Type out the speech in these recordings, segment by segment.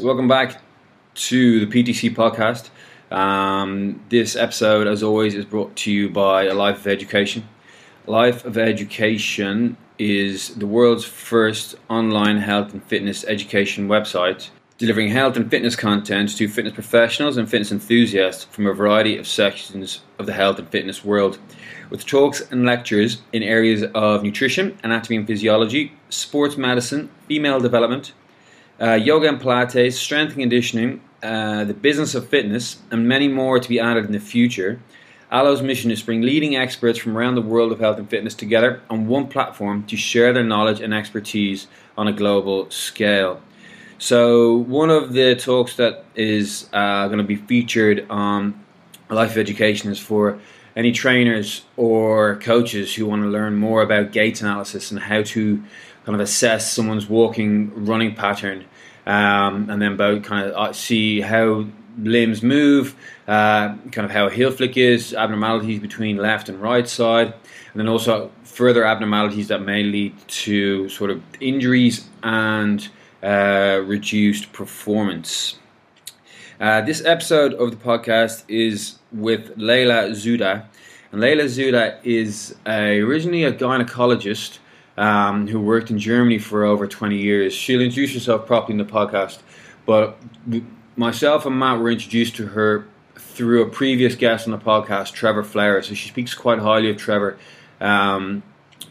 Welcome back to the PTC podcast. Um, this episode, as always, is brought to you by A Life of Education. Life of Education is the world's first online health and fitness education website, delivering health and fitness content to fitness professionals and fitness enthusiasts from a variety of sections of the health and fitness world. With talks and lectures in areas of nutrition, anatomy and physiology, sports medicine, female development, uh, yoga and Pilates, strength and conditioning, uh, the business of fitness, and many more to be added in the future. Alo's mission is to bring leading experts from around the world of health and fitness together on one platform to share their knowledge and expertise on a global scale. So, one of the talks that is uh, going to be featured on Life of Education is for any trainers or coaches who want to learn more about gait analysis and how to kind of assess someone's walking running pattern um, and then both kind of uh, see how limbs move, uh, kind of how heel flick is, abnormalities between left and right side, and then also further abnormalities that may lead to sort of injuries and uh, reduced performance. Uh, this episode of the podcast is with Leila Zuda. And Leila Zuda is a, originally a gynecologist um, who worked in Germany for over 20 years. She'll introduce herself properly in the podcast, but myself and Matt were introduced to her through a previous guest on the podcast, Trevor Flower. So she speaks quite highly of Trevor um,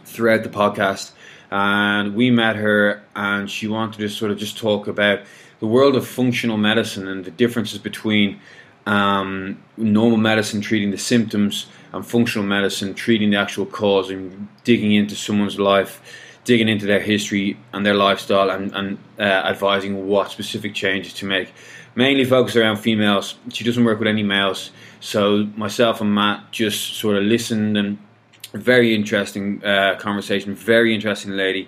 throughout the podcast. And we met her, and she wanted to sort of just talk about the world of functional medicine and the differences between um, normal medicine treating the symptoms and functional medicine treating the actual cause and digging into someone's life, digging into their history and their lifestyle, and, and uh, advising what specific changes to make. Mainly focused around females. She doesn't work with any males. So myself and Matt just sort of listened and very interesting uh, conversation. Very interesting lady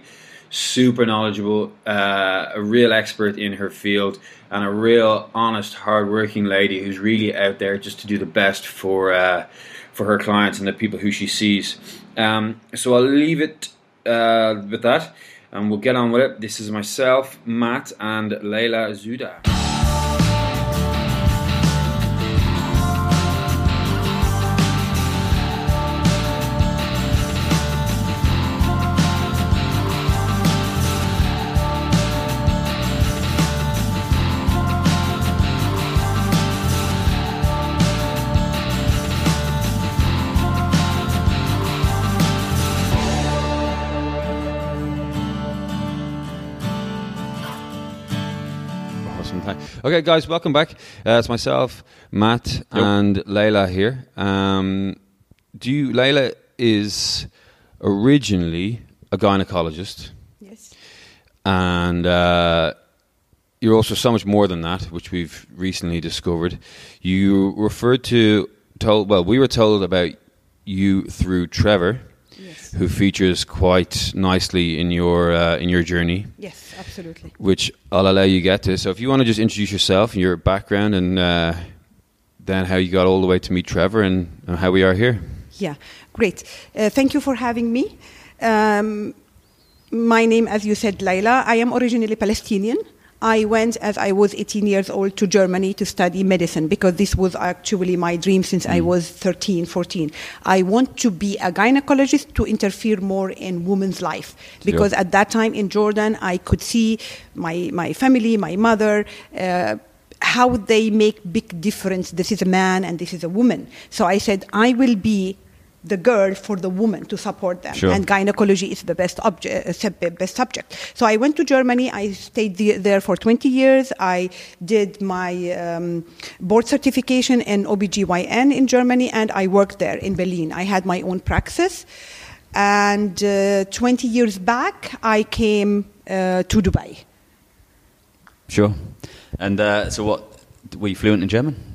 super knowledgeable, uh, a real expert in her field, and a real honest, hardworking lady who's really out there just to do the best for uh, for her clients and the people who she sees. Um, so I'll leave it uh, with that, and we'll get on with it. This is myself, Matt, and Leila Zuda. Okay, guys, welcome back. Uh, it's myself, Matt, yep. and Leila here. Um, do you, Leila is originally a gynecologist. Yes. And uh, you're also so much more than that, which we've recently discovered. You referred to, told, well, we were told about you through Trevor who features quite nicely in your uh, in your journey. Yes, absolutely. Which I'll allow you get to. So if you want to just introduce yourself, and your background, and uh, then how you got all the way to meet Trevor and, and how we are here. Yeah, great. Uh, thank you for having me. Um, my name, as you said, Leila. I am originally Palestinian. I went as I was 18 years old to Germany to study medicine because this was actually my dream since mm. I was 13, 14. I want to be a gynecologist to interfere more in women's life because at that time in Jordan I could see my my family, my mother. Uh, how they make big difference. This is a man and this is a woman. So I said I will be the girl for the woman to support them. Sure. And gynecology is the best, object, uh, best subject. So I went to Germany. I stayed there for 20 years. I did my um, board certification in OBGYN in Germany, and I worked there in Berlin. I had my own praxis. And uh, 20 years back, I came uh, to Dubai. Sure. And uh, so, what were you fluent in German?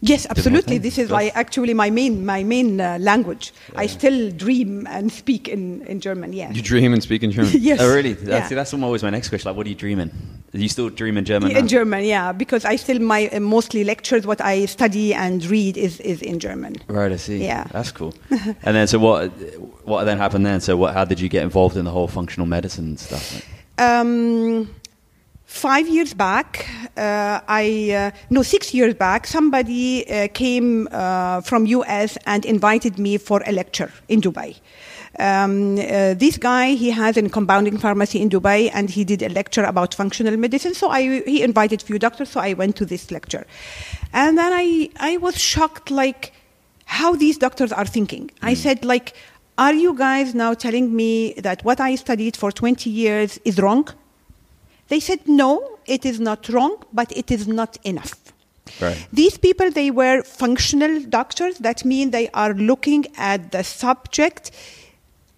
Yes, absolutely. This is like actually my main my main uh, language. Yeah. I still dream and speak in, in German. Yeah. You dream and speak in German. yes. Oh, really? That's, yeah. that's always my next question. Like, what are you dreaming? Do you still dream in German? In German, yeah, because I still my uh, mostly lectures, what I study and read is is in German. Right. I see. Yeah. That's cool. and then, so what? What then happened then? So, what? How did you get involved in the whole functional medicine stuff? Um, five years back, uh, I uh, no six years back, somebody uh, came uh, from US and invited me for a lecture in Dubai. Um, uh, this guy, he has a compounding pharmacy in Dubai, and he did a lecture about functional medicine. So I, he invited few doctors, so I went to this lecture, and then I, I was shocked, like how these doctors are thinking. I said, like, are you guys now telling me that what I studied for 20 years is wrong? They said, no, it is not wrong, but it is not enough. Right. These people, they were functional doctors. That means they are looking at the subject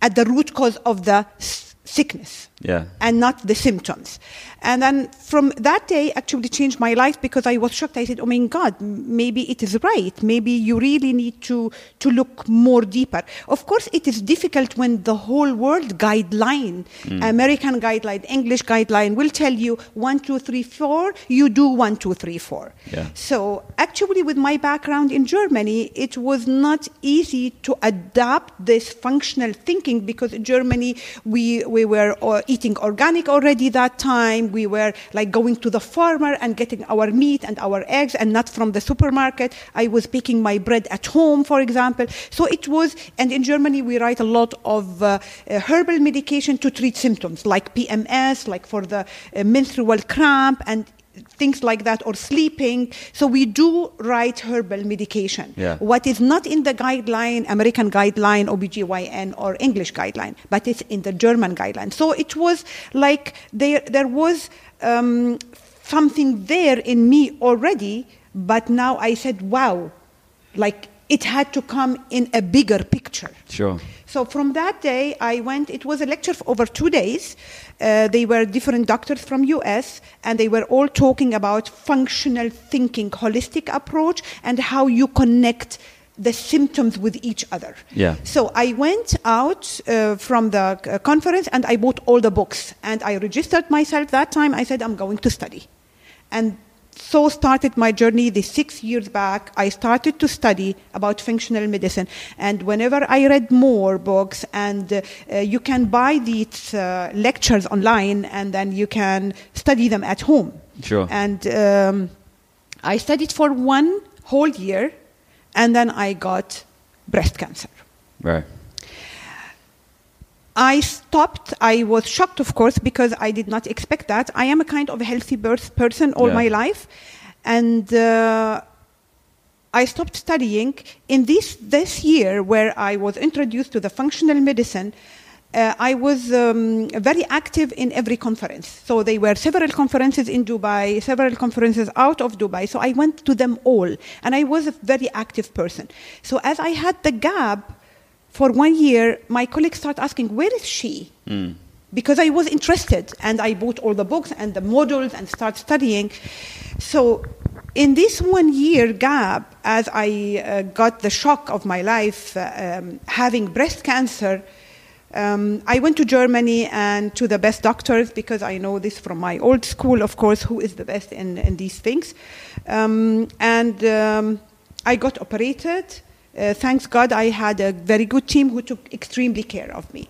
at the root cause of the s- sickness Yeah. and not the symptoms. And then from that day, actually changed my life because I was shocked. I said, "Oh my God, maybe it is right. Maybe you really need to to look more deeper." Of course, it is difficult when the whole world guideline, American guideline, English guideline, will tell you one, two, three, four. You do one, two, three, four. Yeah. So actually, with my background in Germany, it was not easy to adapt this functional thinking because in Germany we we were uh, eating organic already that time. We were like going to the farmer and getting our meat and our eggs and not from the supermarket. I was baking my bread at home, for example. So it was, and in Germany we write a lot of uh, uh, herbal medication to treat symptoms like PMS, like for the uh, menstrual cramp and things like that or sleeping. So we do write herbal medication. Yeah. what is not in the guideline american guideline obgyn or english guideline but it's in the german guideline. So it was like there there was um, something there in me already but now i said wow like it had to come in a bigger picture Sure. so from that day, I went. It was a lecture for over two days. Uh, they were different doctors from US, and they were all talking about functional thinking, holistic approach, and how you connect the symptoms with each other. Yeah. So I went out uh, from the uh, conference and I bought all the books and I registered myself that time. I said I'm going to study, and so started my journey the six years back i started to study about functional medicine and whenever i read more books and uh, uh, you can buy these uh, lectures online and then you can study them at home Sure. and um, i studied for one whole year and then i got breast cancer Right. I stopped. I was shocked, of course, because I did not expect that. I am a kind of a healthy birth person all Yeah. my life, and uh, I stopped studying. In this this year, where I was introduced to the functional medicine, uh, I was um, very active in every conference. So there were several conferences in Dubai, several conferences out of Dubai. So I went to them all, and I was a very active person. So as I had the gap for one year, my colleagues start asking, "Where is she?" Because I was interested, and I bought all the books and the models and start studying. So, in this one year gap, as I uh, got the shock of my life, uh, um, having breast cancer, um, I went to Germany and to the best doctors because I know this from my old school, of course, who is the best in, in these things. Um, and um, I got operated. Uh, thanks God, I had a very good team who took extremely care of me.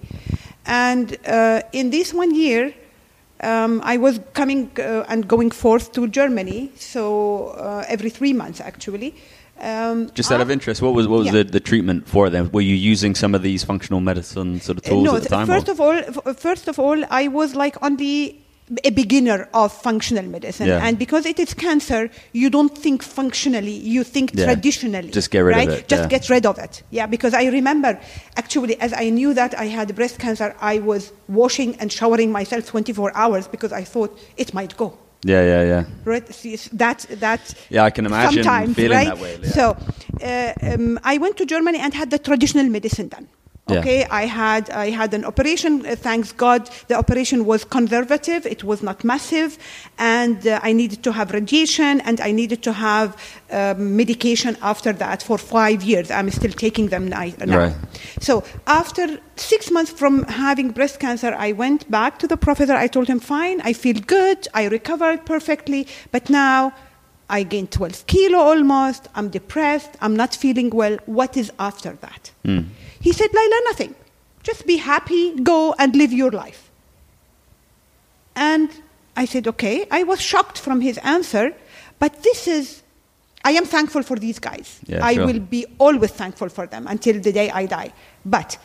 And uh, in this one year, um, I was coming uh, and going forth to Germany, so uh, every three months actually. Um, Just out of interest, what was what was Yeah. the, the treatment for them? Were you using some of these functional medicine sort of Uh, tools no, at the th- time? first or- of all, f- first of all, I was like only a beginner of functional medicine, Yeah. and because it is cancer, you don't think functionally; you think Yeah. traditionally. Just get rid of it, Just yeah. get rid of it. Yeah, because I remember actually, as I knew that I had breast cancer, I was washing and showering myself 24 hours because I thought it might go. yeah, yeah, yeah. Right? That that Yeah, I can imagine feeling right? that way, yeah. So uh, um, I went to Germany and had the traditional medicine done. Yeah. Okay, I had I had an operation. Uh, thanks God, the operation was conservative. It was not massive, and uh, I needed to have radiation, and I needed to have um, medication after that for five years. I'm still taking them now. Right. So after six months from having breast cancer, I went back to the professor. I told him, "Fine, I feel good. I recovered perfectly, but now." I gained 12 kilo almost. I'm depressed. I'm not feeling well. What is after that? Hmm. He said, Leila, nothing. Just be happy, go and live your life. And I said, okay. I was shocked from his answer, but this is, I am thankful for these guys. Yeah, I sure. will be always thankful for them until the day I die. But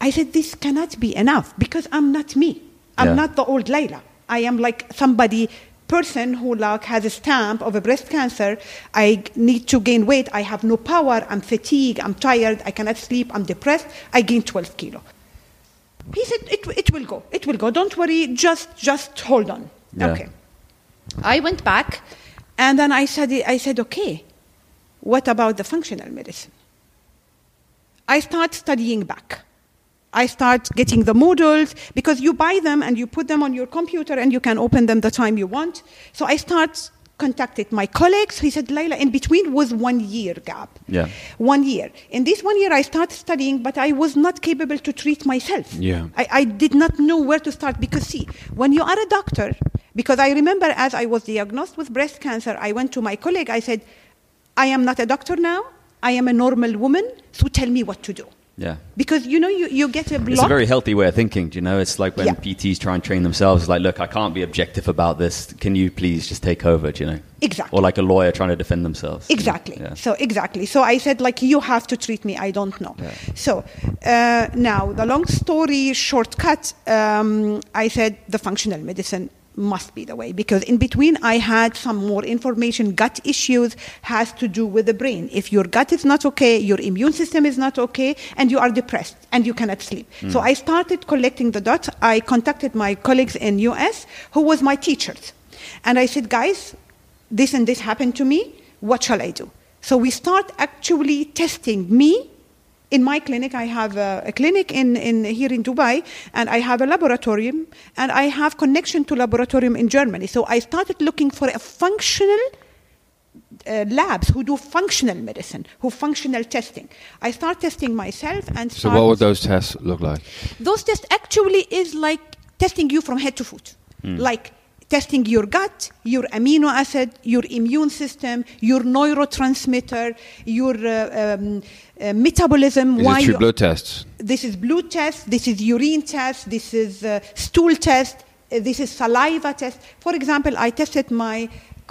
I said, this cannot be enough because I'm not me. I'm Yeah. not the old Leila. I am like somebody person who like has a stamp of a breast cancer. I need to gain weight. I have no power. I'm fatigued. I'm tired. I cannot sleep. I'm depressed. I gain 12 kilo. He said, it, it will go. It will go. Don't worry. Just, just hold on. Yeah. Okay. I went back and then I said, I said, okay, what about the functional medicine? I start studying back. I start getting the models because you buy them and you put them on your computer and you can open them the time you want. So I start contacted my colleagues. He said, Leila, in between was one year gap. Yeah. One year. In this one year, I started studying, but I was not capable to treat myself. Yeah. I, I did not know where to start because, see, when you are a doctor, because I remember as I was diagnosed with breast cancer, I went to my colleague, I said, I am not a doctor now, I am a normal woman, so tell me what to do. Yeah. Because, you know, you, you get a block. It's a very healthy way of thinking, do you know? It's like when Yeah. PTs try and train themselves, it's like, look, I can't be objective about this. Can you please just take over, do you know? Exactly. Or like a lawyer trying to defend themselves. Exactly. Yeah. So exactly. So I said like you have to treat me. I don't know. Yeah. So uh, now the long story shortcut. Um, I said the functional medicine must be the way because in between I had some more information. Gut issues has to do with the brain. If your gut is not okay, your immune system is not okay, and you are depressed and you cannot sleep. Hmm. So I started collecting the dots. I contacted my colleagues in US who was my teachers, and I said, guys, this and this happened to me. What shall I do? So we start actually testing me. In my clinic, I have a, a clinic in, in here in Dubai, and I have a laboratorium, and I have connection to laboratorium in Germany. So I started looking for a functional uh, labs who do functional medicine, who functional testing. I start testing myself, and So what would those tests look like? those tests actually is like testing you from head to foot like testing your gut your amino acid your immune system your neurotransmitter your uh, um, uh, metabolism Is why through blood tests? this is blood test this is urine test this is uh, stool test uh, this is saliva test for example i tested my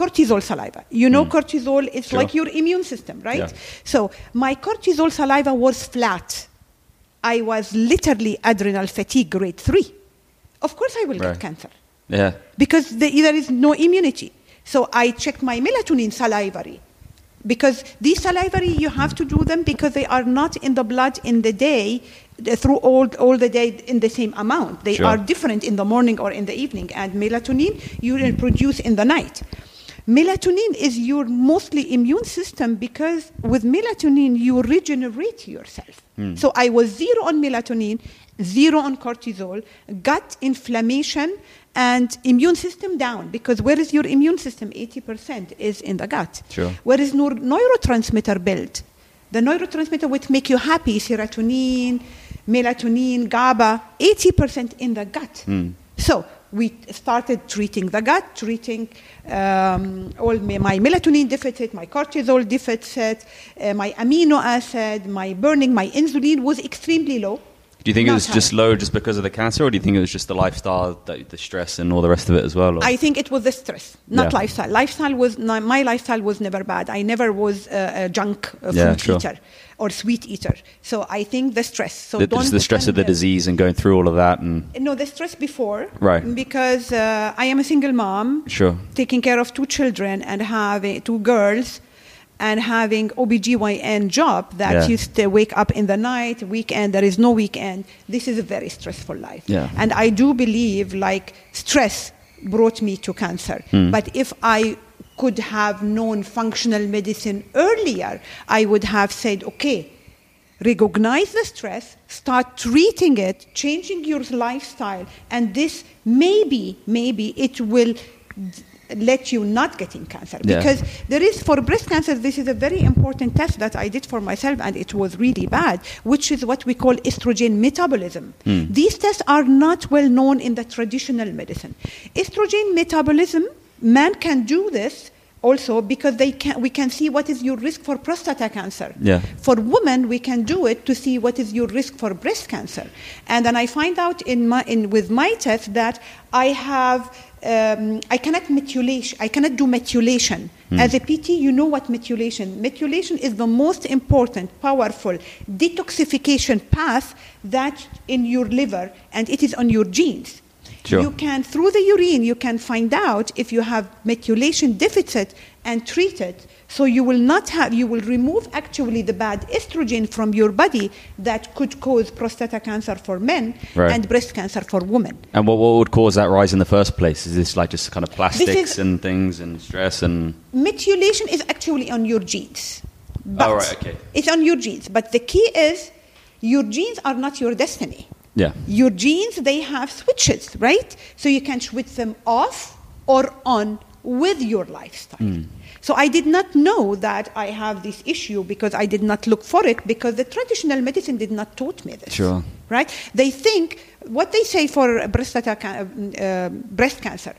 cortisol saliva you know cortisol is Sure. like your immune system right Yeah. so my cortisol saliva was flat I was literally adrenal fatigue grade three. Of course, I will Right. get cancer Yeah. because the, there is no immunity. So I checked my melatonin salivary because these salivary you have to do them because they are not in the blood in the day uh, through all, all the day in the same amount. They Sure. are different in the morning or in the evening. And melatonin you produce in the night. Melatonin is your mostly immune system because with melatonin you regenerate yourself. So I was zero on melatonin, zero on cortisol, gut inflammation, and immune system down. Because where is your immune system? 80% is in the gut. Sure. Where is neur- neurotransmitter built? The neurotransmitter which make you happy, serotonin, melatonin, GABA, 80% in the gut. So we started treating the gut, treating um, all my, my melatonin deficit, my cortisol deficit, uh, my amino acid, my burning, my insulin was extremely low. Do you think it Not was just low just because of the cancer, or do you think it was just the lifestyle, the, the stress, and all the rest of it as well? or- I think it was the stress, not Yeah. lifestyle. Lifestyle was my lifestyle was never bad. I never was a, a junk uh, Yeah, food sure. eater or sweet eater. So I think the stress. So the, don't the stress of the disease and going through all of that, and No, the stress before. Right. Because uh, I am a single mom. Sure. Taking care of two children and having two girls and having OBGYN job that Yeah. you stay, wake up in the night, weekend, there is no weekend. This is a very stressful life. Yeah. And I do believe like stress brought me to cancer. Hmm. But if I could have known functional medicine earlier, I would have said, okay, recognize the stress, start treating it, changing your lifestyle, and this maybe, maybe it will let you not getting cancer. Yeah. Because there is, for breast cancer, this is a very important test that I did for myself, and it was really bad, which is what we call estrogen metabolism. Hmm. These tests are not well known in the traditional medicine. Estrogen metabolism, man can do this also because they can, we can see what is your risk for prostate cancer. Yeah. For women, we can do it to see what is your risk for breast cancer. And then I find out in my, in, with my test that I have um, I cannot methylation. I cannot do methylation. As a PT, you know what methylation. Methylation is the most important, powerful detoxification path that in your liver, and it is on your genes. Sure. You can through the urine you can find out if you have methylation deficit and treat it. So you will not have. You will remove actually the bad estrogen from your body that could cause prostate cancer for men Right. and breast cancer for women. And what, what would cause that rise in the first place? Is this like just kind of plastics and things and stress and methylation is actually on your genes. Oh, but Oh, right, okay. It's on your genes. But the key is your genes are not your destiny. yeah, Your genes, they have switches, right? So you can switch them off or on with your lifestyle. Hmm. So I did not know that I have this issue because I did not look for it because the traditional medicine did not taught me this. Sure. Right? They think what they say for ca- uh, breast cancer.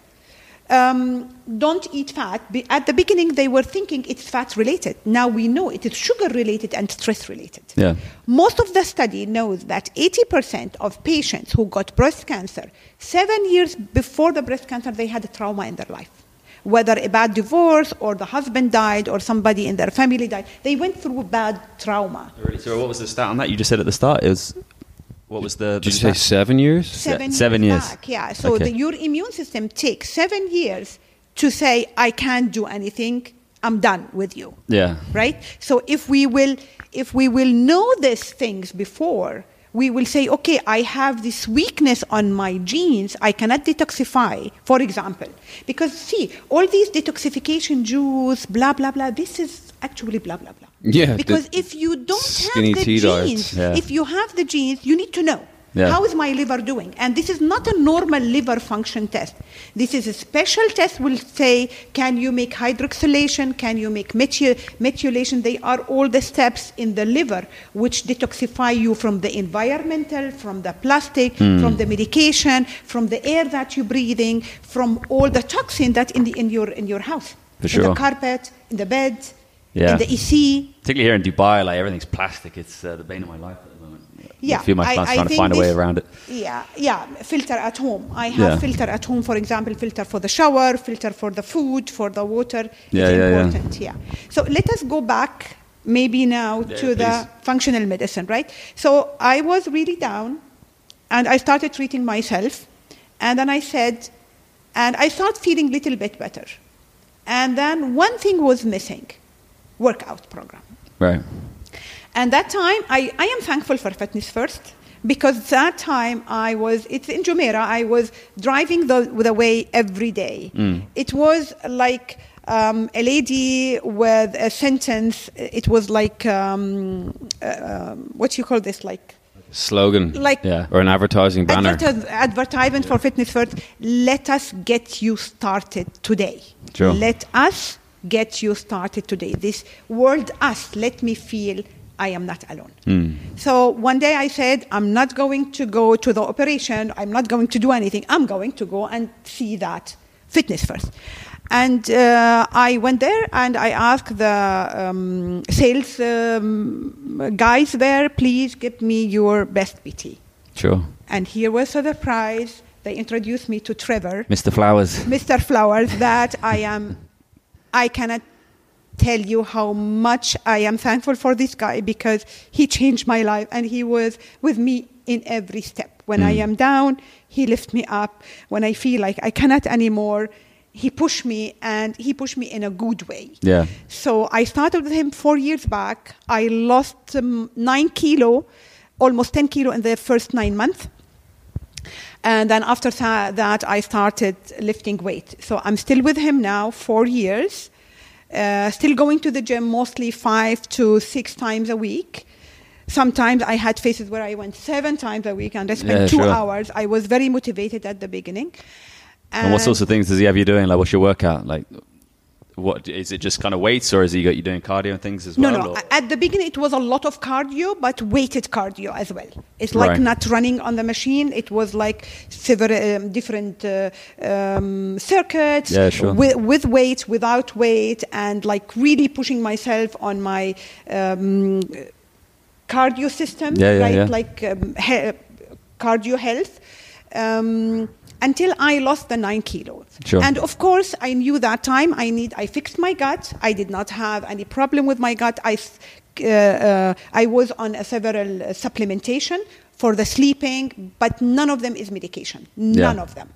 Um, don't eat fat. At the beginning, they were thinking it's fat related. Now we know it is sugar related and stress related. Yeah. Most of the study knows that 80% of patients who got breast cancer, seven years before the breast cancer, they had a trauma in their life. Whether a bad divorce or the husband died or somebody in their family died, they went through a bad trauma. Really? So what was the stat on that? You just said at the start. It was what was the? Did you the say seven years? Seven, seven years, years. back. Yeah. So Okay. the, your immune system takes seven years to say, I can't do anything. I'm done with you. Yeah. right so if we will if we will know these things before we will say okay i have this weakness on my genes i cannot detoxify for example. Because see all these detoxification juice blah blah blah this is actually blah blah blah. Yeah, because if you don't have the genes Yeah. if you have the genes you need to know Yeah. how is my liver doing and this is not a normal liver function test this is a special test will say can you make hydroxylation can you make methyl- methylation they are all the steps in the liver which detoxify you from the environmental from the plastic Hmm. from the medication from the air that you're breathing from all the toxin that in, the, in your in your house For in the carpet in the bed Yeah. in the ec Particularly here in Dubai, like everything's plastic. It's uh, the bane of my life at the moment. Yeah, a few of my I- clients I trying to think find a way around it. Yeah, yeah, filter at home. I have Yeah. filter at home, for example, filter for the shower, filter for the food, for the water. Yeah, it's yeah, yeah. important, yeah. So let us go back maybe now Yeah, to the functional medicine, right? So I was really down and I started treating myself and then I said, and I started feeling a little bit better. And then one thing was missing, workout program. Right. And that time, I, I am thankful for Fitness First because that time I was, it's in Jumeirah, I was driving the, the way every day. It was like um, a lady with a sentence, it was like, um, uh, um, what you call this, like Slogan. Like- Yeah. Or an advertising banner. Advertis- advertisement for Fitness First. Let us get you started today. Sure. Let us get you started today. This word us, let me feel I am not alone. So one day I said, I'm not going to go to the operation, I'm not going to do anything. I'm going to go and see that Fitness First. And uh, I went there and I asked the um, sales um, guys there, please give me your best PT. Sure. And here was a surprise. They introduced me to Trevor, Mr. Flowers. Mr. Flowers, that I am, I cannot tell you how much I am thankful for this guy because he changed my life and he was with me in every step. When I am down, he lifts me up. When I feel like I cannot anymore, he pushed me and he pushed me in a good way. Yeah. So I started with him four years back. I lost um, nine kilo, almost 10 kilo in the first nine months. And then after that, I started lifting weight. So I'm still with him now, four years. Uh, still going to the gym mostly five to six times a week. Sometimes I had phases where I went seven times a week and I spent Yeah, two sure. hours. I was very motivated at the beginning. And what sorts of things does he have you doing? Like, what's your workout? Like, what is it? Just kind of weights, or is he got you doing cardio and things as No, well? no. or- At the beginning, it was a lot of cardio, but weighted cardio as well. It's like Right. not running on the machine. It was like several um, different uh, um, circuits Yeah, sure. with, with weight, without weight, and like really pushing myself on my um, cardio system, Yeah, yeah, right? Like um, he- cardio health. Until I lost the nine kilos. Sure. And of course, I knew that time I need. I fixed my gut. I did not have any problem with my gut. I, uh, uh, I was on a several uh, supplementation for the sleeping, but none of them is medication. None Yeah. of them.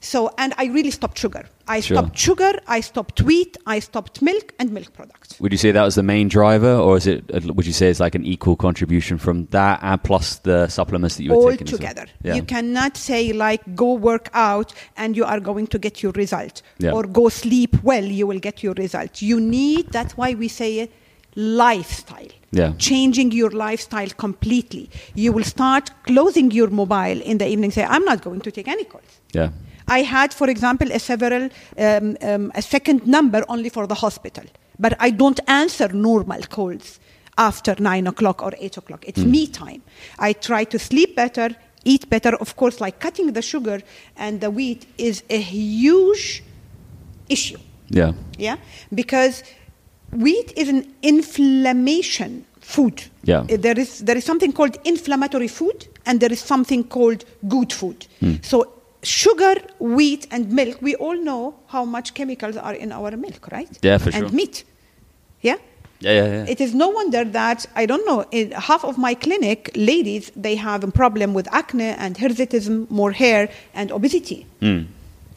So, and I really stopped sugar. I Sure. stopped sugar. I stopped wheat. I stopped milk and milk products. Would you say that was the main driver, or is it? uh, Would you say it's like an equal contribution from that and plus the supplements that you were all taking? as well? together. Yeah. You cannot say like go work out and you are going to get your result, Yeah. or go sleep well, you will get your result. You need. That's why we say lifestyle. Yeah. Changing your lifestyle completely. You will start closing your mobile in the evening. Say, I'm not going to take any calls. yeah. I had, for example, a several um, um, a second number only for the hospital, but I don't answer normal calls after nine o'clock or eight o'clock. It's me time. I try to sleep better, eat better. Of course, like cutting the sugar and the wheat is a huge issue. Yeah. Yeah, because wheat is an inflammation food. Yeah. Uh, There is there is something called inflammatory food, and there is something called good food. So sugar, wheat, and milk. We all know how much chemicals are in our milk, right? Yeah, for sure. And meat. Yeah. Yeah, yeah, yeah. It is no wonder that I don't know. In half of my clinic, ladies, they have a problem with acne and hirsutism, more hair, and obesity. Hmm.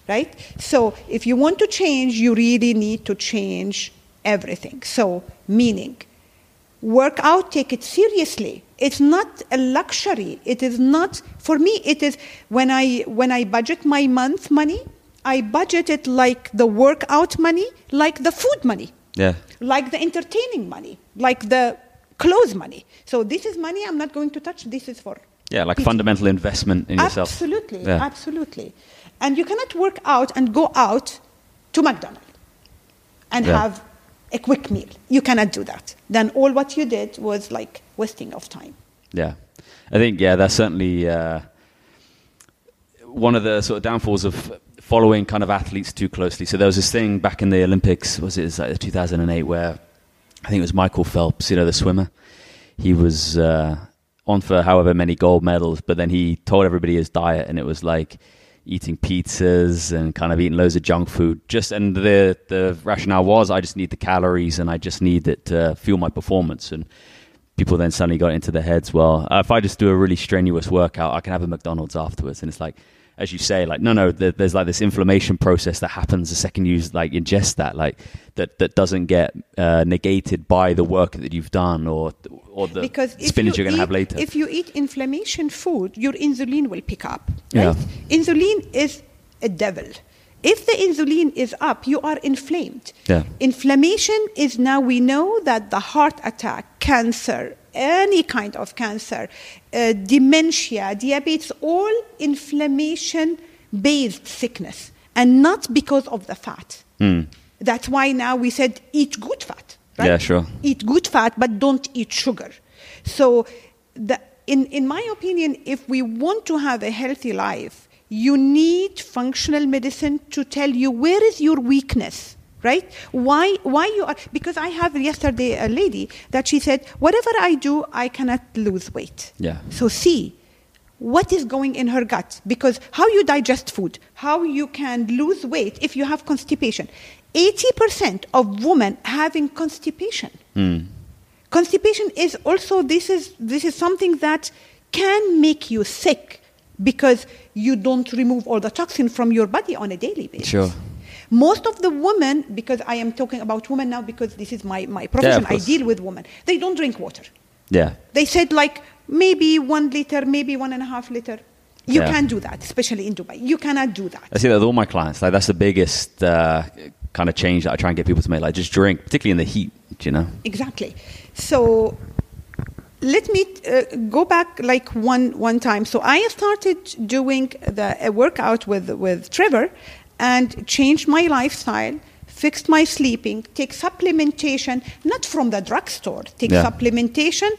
Right. So if you want to change, you really need to change everything. So meaning, work out, take it seriously. It's not a luxury. It is not for me. It is when I when I budget my month money, I budget it like the workout money, like the food money yeah. like the entertaining money, like the clothes money. So this is money I'm not going to touch. This is for Yeah, like people. fundamental investment in yourself. Absolutely, Yeah. absolutely. And you cannot work out and go out to McDonald's and Yeah. have a quick meal. You cannot do that. Then all what you did was like wasting of time. Yeah, I think yeah, that's certainly uh, one of the sort of downfalls of following kind of athletes too closely. So there was this thing back in the Olympics, was it, it was like 2008, where I think it was Michael Phelps, you know, the swimmer. He was uh, on for however many gold medals, but then he told everybody his diet, and it was like eating pizzas and kind of eating loads of junk food. Just and the the rationale was, I just need the calories, and I just need it to fuel my performance. And people then suddenly got into their heads, well, if I just do a really strenuous workout, I can have a McDonald's afterwards. And it's like, as you say, like, no, no, there, there's like this inflammation process that happens the second you like ingest that, like that, that doesn't get uh, negated by the work that you've done or or the because if spinach you you're going to have later. If you eat inflammation food, your insulin will pick up. Yeah. Insulin is a devil. If the insulin is up, you are inflamed. Yeah. Inflammation is now we know that the heart attack, cancer, any kind of cancer, uh, dementia, diabetes, all inflammation based sickness and not because of the fat. That's why now we said eat good fat. Right? Yeah, sure. Eat good fat, but don't eat sugar. So, the, in, in my opinion, if we want to have a healthy life, you need functional medicine to tell you where is your weakness right why why you are because i have yesterday a lady that she said whatever i do i cannot lose weight Yeah. so see what is going in her gut because how you digest food how you can lose weight if you have constipation 80% of women having constipation constipation is also this is this is something that can make you sick because you don't remove all the toxin from your body on a daily basis Sure. most of the women because i am talking about women now because this is my, my profession i deal with women they don't drink water yeah, they said like maybe one liter, maybe one and a half liter. You Yeah. can't do that, especially in Dubai. You cannot do that. I see that with all my clients. Like that's the biggest uh, kind of change that I try and get people to make. Like just drink, particularly in the heat. You know. Exactly. So let me uh, go back like one one time. So I started doing the a workout with with Trevor and changed my lifestyle. Fixed my sleeping, take supplementation, not from the drugstore, take Yeah. supplementation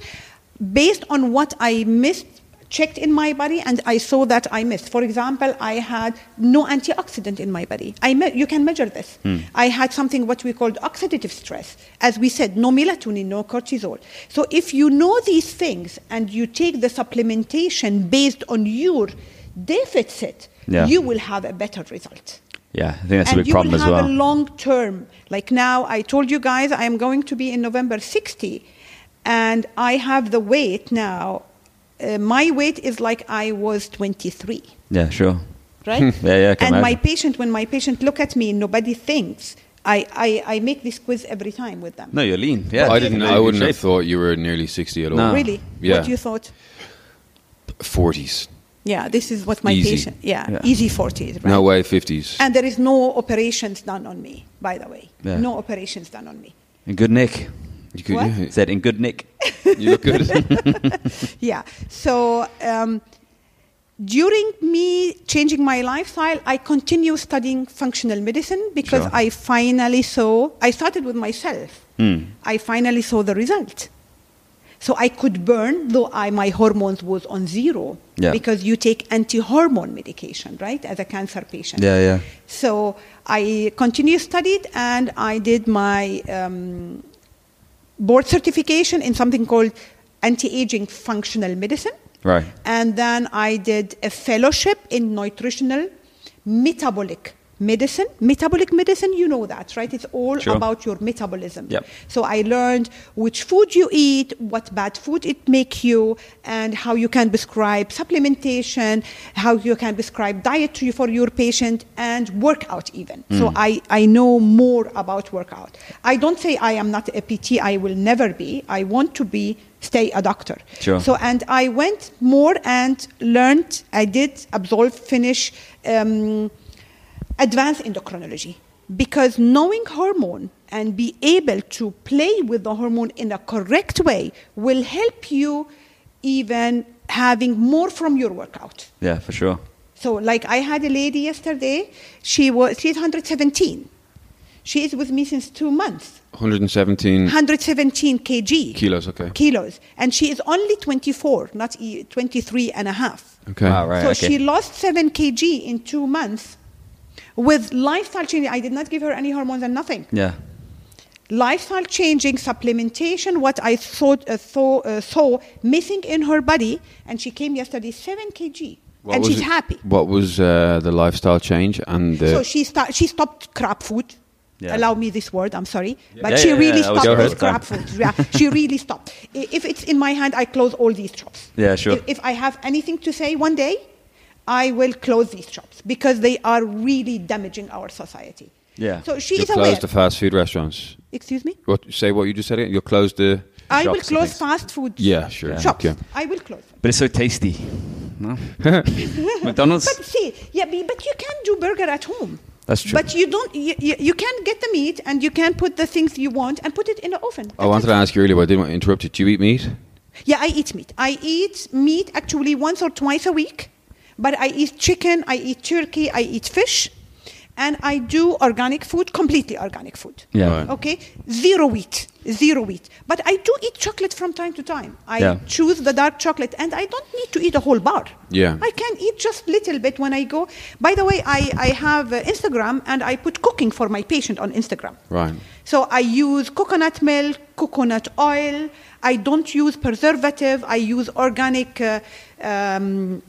based on what I missed, checked in my body, and I saw that I missed. For example, I had no antioxidant in my body. I me- you can measure this. Hmm. I had something what we called oxidative stress. As we said, no melatonin, no cortisol. So if you know these things and you take the supplementation based on your deficit, Yeah. you will have a better result. Yeah, I think that's a and big you problem will as have a long term. Like now, I told you guys I am going to be in November 60, and I have the weight now. Uh, my weight is like I was 23, yeah, sure. right? Yeah, yeah, I can and my patient, when my patient look at me, nobody thinks. I, I, I make this quiz every time with them. No, you're lean. Yeah, I didn't. You're I wouldn't have thought you were nearly sixty at all. No. Really? Yeah. What you thought? Forties. Yeah, this is what my Easy. patient. Yeah, Yeah. easy 40s. Right? No way, fifties. And there is no operations done on me, by the way. Yeah. No operations done on me. In good nick. You could. What? Yeah. Said in good nick. You look good. Yeah. So um, during me changing my lifestyle, I continue studying functional medicine because Sure. I finally saw. I started with myself. Hmm. I finally saw the result. So I could burn, though I, my hormones was on zero. Yeah. Because you take anti-hormone medication, right, as a cancer patient. Yeah, yeah. So I continued studied and I did my um, board certification in something called anti-aging functional medicine. Right. And then I did a fellowship in nutritional metabolic medicine. Metabolic medicine, you know that, right? It's all Sure. about your metabolism. Yep. So I learned which food you eat, what bad food it make you, and how you can prescribe supplementation, how you can prescribe diet to you for your patient, and workout even. Hmm. So I, I know more about workout. I don't say I am not a PT. I will never be. I want to be. Stay a doctor. Sure. So and I went more and learned. I did absolve, finish. Um, advanced endocrinology because knowing hormone and be able to play with the hormone in a correct way will help you even having more from your workout Yeah, for sure. so like i had a lady yesterday she was she's 117 she is with me since two months 117 117 kg kilos. Okay. kilos and she is only 24 not e- 23 and a half Okay. Wow, right. so okay. she lost 7 kg in two months with lifestyle change. I did not give her any hormones and nothing. Yeah. Lifestyle changing, supplementation, what I thought, uh, saw, uh, saw missing in her body, and she came yesterday 7 kg. What and she's it- happy. What was uh, the lifestyle change and? So she, start, she stopped crap food. Yeah. Allow me this word, I'm sorry. But Yeah, she yeah, really yeah, stopped with crap food. Yeah, she really stopped. If it's in my hand, I close all these shops. Yeah, sure. If, if I have anything to say one day, I will close these shops because they are really damaging our society. Yeah. So she You'll is aware. close the fast food restaurants. Excuse me? What? Say what you just said. Again. You'll close the. I will Shops and close things. fast food Yeah, sure. shops. Okay. I will close them. But it's so tasty. No? McDonald's? But see, yeah, but you can do burger at home. That's true. But you don't. You, you, you can get the meat and you can put the things you want and put it in the oven. Oh, I wanted to ask you earlier, but I didn't want to interrupt you. Do you eat meat? Yeah, I eat meat. I eat meat actually once or twice a week, but I eat chicken, I eat turkey, I eat fish, and I do organic food, completely organic food. Yeah. Right. Okay, zero wheat, zero wheat. But I do eat chocolate from time to time. I Yeah. choose the dark chocolate, and I don't need to eat a whole bar. Yeah. I can eat just little bit when I go. By the way, I, I have uh, Instagram, and I put cooking for my patient on Instagram. Right. So I use coconut milk, coconut oil. I don't use preservative. I use organic uh, um,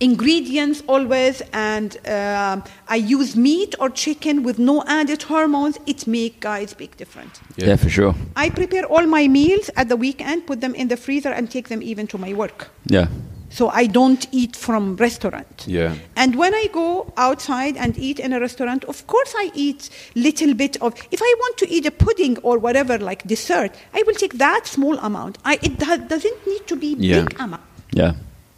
ingredients always, and um I use meat or chicken with no added hormones. It make guys big difference. Yeah. for sure. I prepare all my meals at the weekend, put them in the freezer, and take them even to my work. Yeah. So I don't eat from restaurant. Yeah. And when I go outside and eat in a restaurant, of course I eat little bit of. If I want to eat a pudding or whatever, like dessert, I will take that small amount. I, it doesn't need to be Yeah. big amount. Yeah.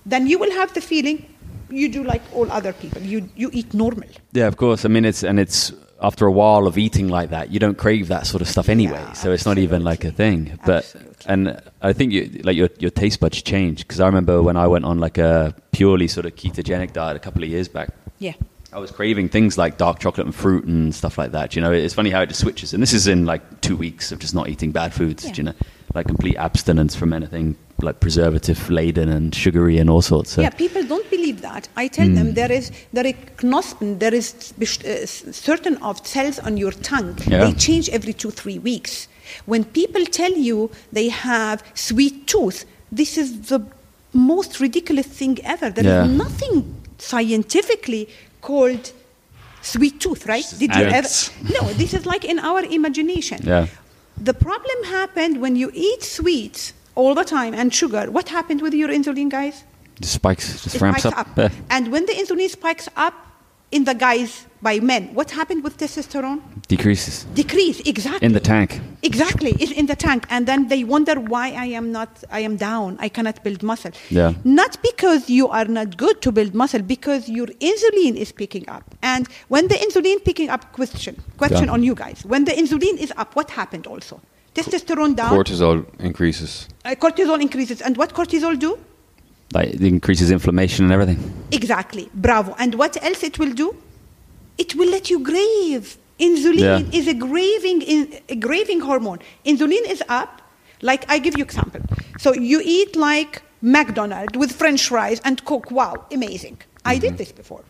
Then you will have the feeling you do like all other people. You you eat normal. Yeah, of course. I mean, it's and it's after a while of eating like that, you don't crave that sort of stuff anyway. Yeah, so it's not even like a thing. But Absolutely. and I think you, like your your taste buds change because I remember when I went on like a purely sort of ketogenic diet a couple of years back. Yeah. I was craving things like dark chocolate and fruit and stuff like that. You know, it's funny how it just switches. And this is in like two weeks of just not eating bad foods. Yeah. You know, like complete abstinence from anything like preservative laden and sugary and all sorts. So, Yeah, people don't believe that. I tell Hmm. them there is there is knospen, there is uh, certain of cells on your tongue. Yeah. They change every two three weeks. When people tell you they have sweet tooth, this is the most ridiculous thing ever. There is Yeah. nothing scientifically called sweet tooth, right? Did you ever? No, this is like in our imagination. Yeah. The problem happened when you eat sweets all the time and sugar. What happened with your insulin, guys? Just spikes, just It ramps spikes up. Yeah. And when the insulin spikes up in the guys by men, what happened with testosterone? Decreases Decrease, exactly. in the tank. Exactly, it's in the tank, and then they wonder why I am not, I am down, I cannot build muscle. Yeah. Not because you are not good to build muscle, because your insulin is picking up. And when the insulin picking up, question, question Yeah. on you guys. When the insulin is up, what happened also? Testosterone down, Cortisol increases. uh, cortisol increases, and what cortisol do? Like it increases inflammation and everything. Exactly, bravo. And what else it will do? You grave. Insulin Yeah. is a graving, in, a graving hormone. Insulin is up. Like I give you example. So you eat like McDonald's with French fries and Coke. Wow, amazing. I did this before.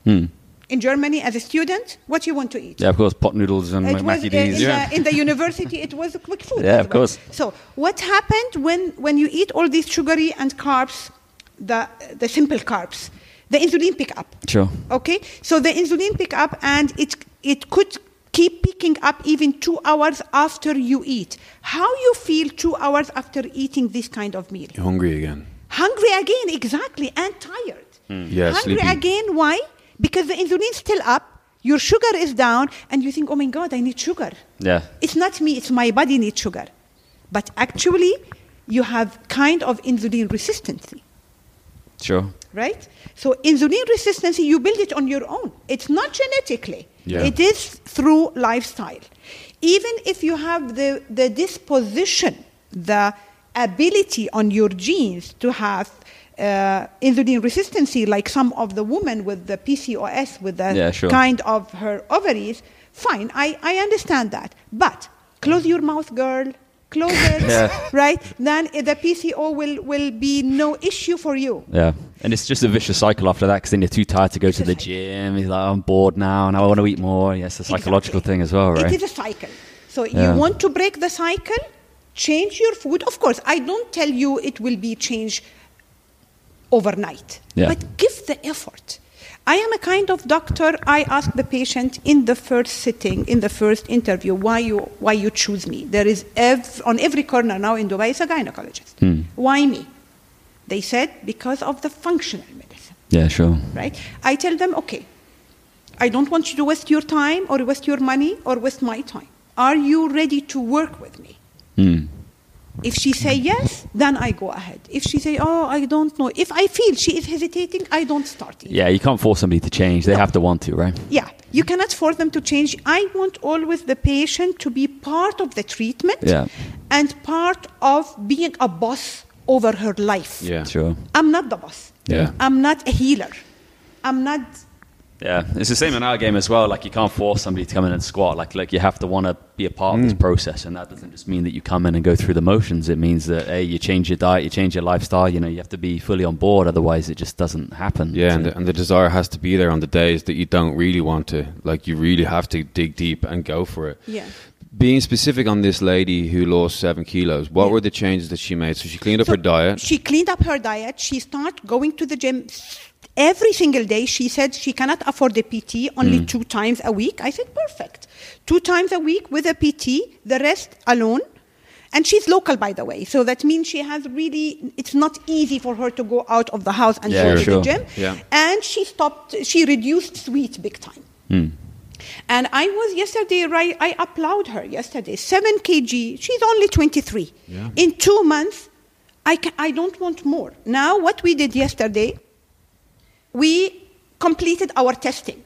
In Germany, as a student, what you want to eat? Yeah, of course, pot noodles and It was, Mackie uh, in, Yeah. the, in the university, it was quick food. Yeah, of course. So, what happened when, when you eat all these sugary and carbs, the, the simple carbs? The insulin pick up. Sure. Okay, so the insulin pick up, and it it could keep picking up even two hours after you eat. How you feel two hours after eating this kind of meal? You're hungry again. Hungry again, exactly, and tired. Hmm. Yeah, Hungry sleepy. again. Why? Because the insulin's still up, your sugar is down, and you think, oh my God, I need sugar. Yeah. It's not me, it's my body needs sugar. But actually, you have kind of insulin resistance. Sure. Right? So insulin resistance, you build it on your own. It's not genetically. Yeah. It is through lifestyle. Even if you have the, the disposition, the ability on your genes to have uh, insulin resistancy, like some of the women with the PCOS, with the Yeah, sure. kind of her ovaries, fine, I, I understand that. But close your mouth, girl. Close Yeah. right? Then the PCO will, will be no issue for you. Yeah. And it's just a vicious cycle after that because then you're too tired to go It's to the cycle. gym. You're like, I'm bored now and I want to eat more. Yes, it's a psychological Exactly. thing as well, right? It is a cycle. So Yeah. you want to break the cycle, change your food. Of course, I don't tell you it will be changed overnight, Yeah. but give the effort. I am a kind of doctor. I ask the patient in the first sitting, in the first interview, why you why you choose me. There is ev- on every corner now in Dubai is a gynecologist. Hmm. Why me? They said because of the functional medicine yeah, sure. right? I tell them, okay, I don't want you to waste your time or waste your money or waste my time. Are you ready to work with me? Hmm. If she say yes, then I go ahead. If she say, oh, I don't know. If I feel she is hesitating, I don't start it. Yeah, you can't force somebody to change. They No. have to want to, right? Yeah, you cannot force them to change. I want always the patient to be part of the treatment Yeah. and part of being a boss over her life. Yeah. Sure. I'm not the boss. Yeah. I'm not a healer. I'm not Yeah, it's the same in our game as well. Like you can't force somebody to come in and squat. Like like you have to want to be a part of this mm. process, and that doesn't just mean that you come in and go through the motions. It means that hey, you change your diet, you change your lifestyle. You know, you have to be fully on board. Otherwise, it just doesn't happen. Yeah, and the, and the desire has to be there on the days that you don't really want to. Like you really have to dig deep and go for it. Yeah. Being specific on this lady who lost seven kilos, what Yeah. were the changes that she made? So she cleaned up So her diet. She cleaned up her diet. She started going to the gym every single day. She said she cannot afford a PT, only mm. two times a week. I said, perfect. Two times a week with a PT, the rest alone. And she's local, by the way. So that means she has really, it's not easy for her to go out of the house and Yeah, go to sure. the gym. Yeah. And she stopped, she reduced sweet big time. Hmm. And I was yesterday, right? I applaud her yesterday. Seven kg. She's only 23. Yeah. In two months, I, ca I don't want more. Now, what we did yesterday, we completed our testing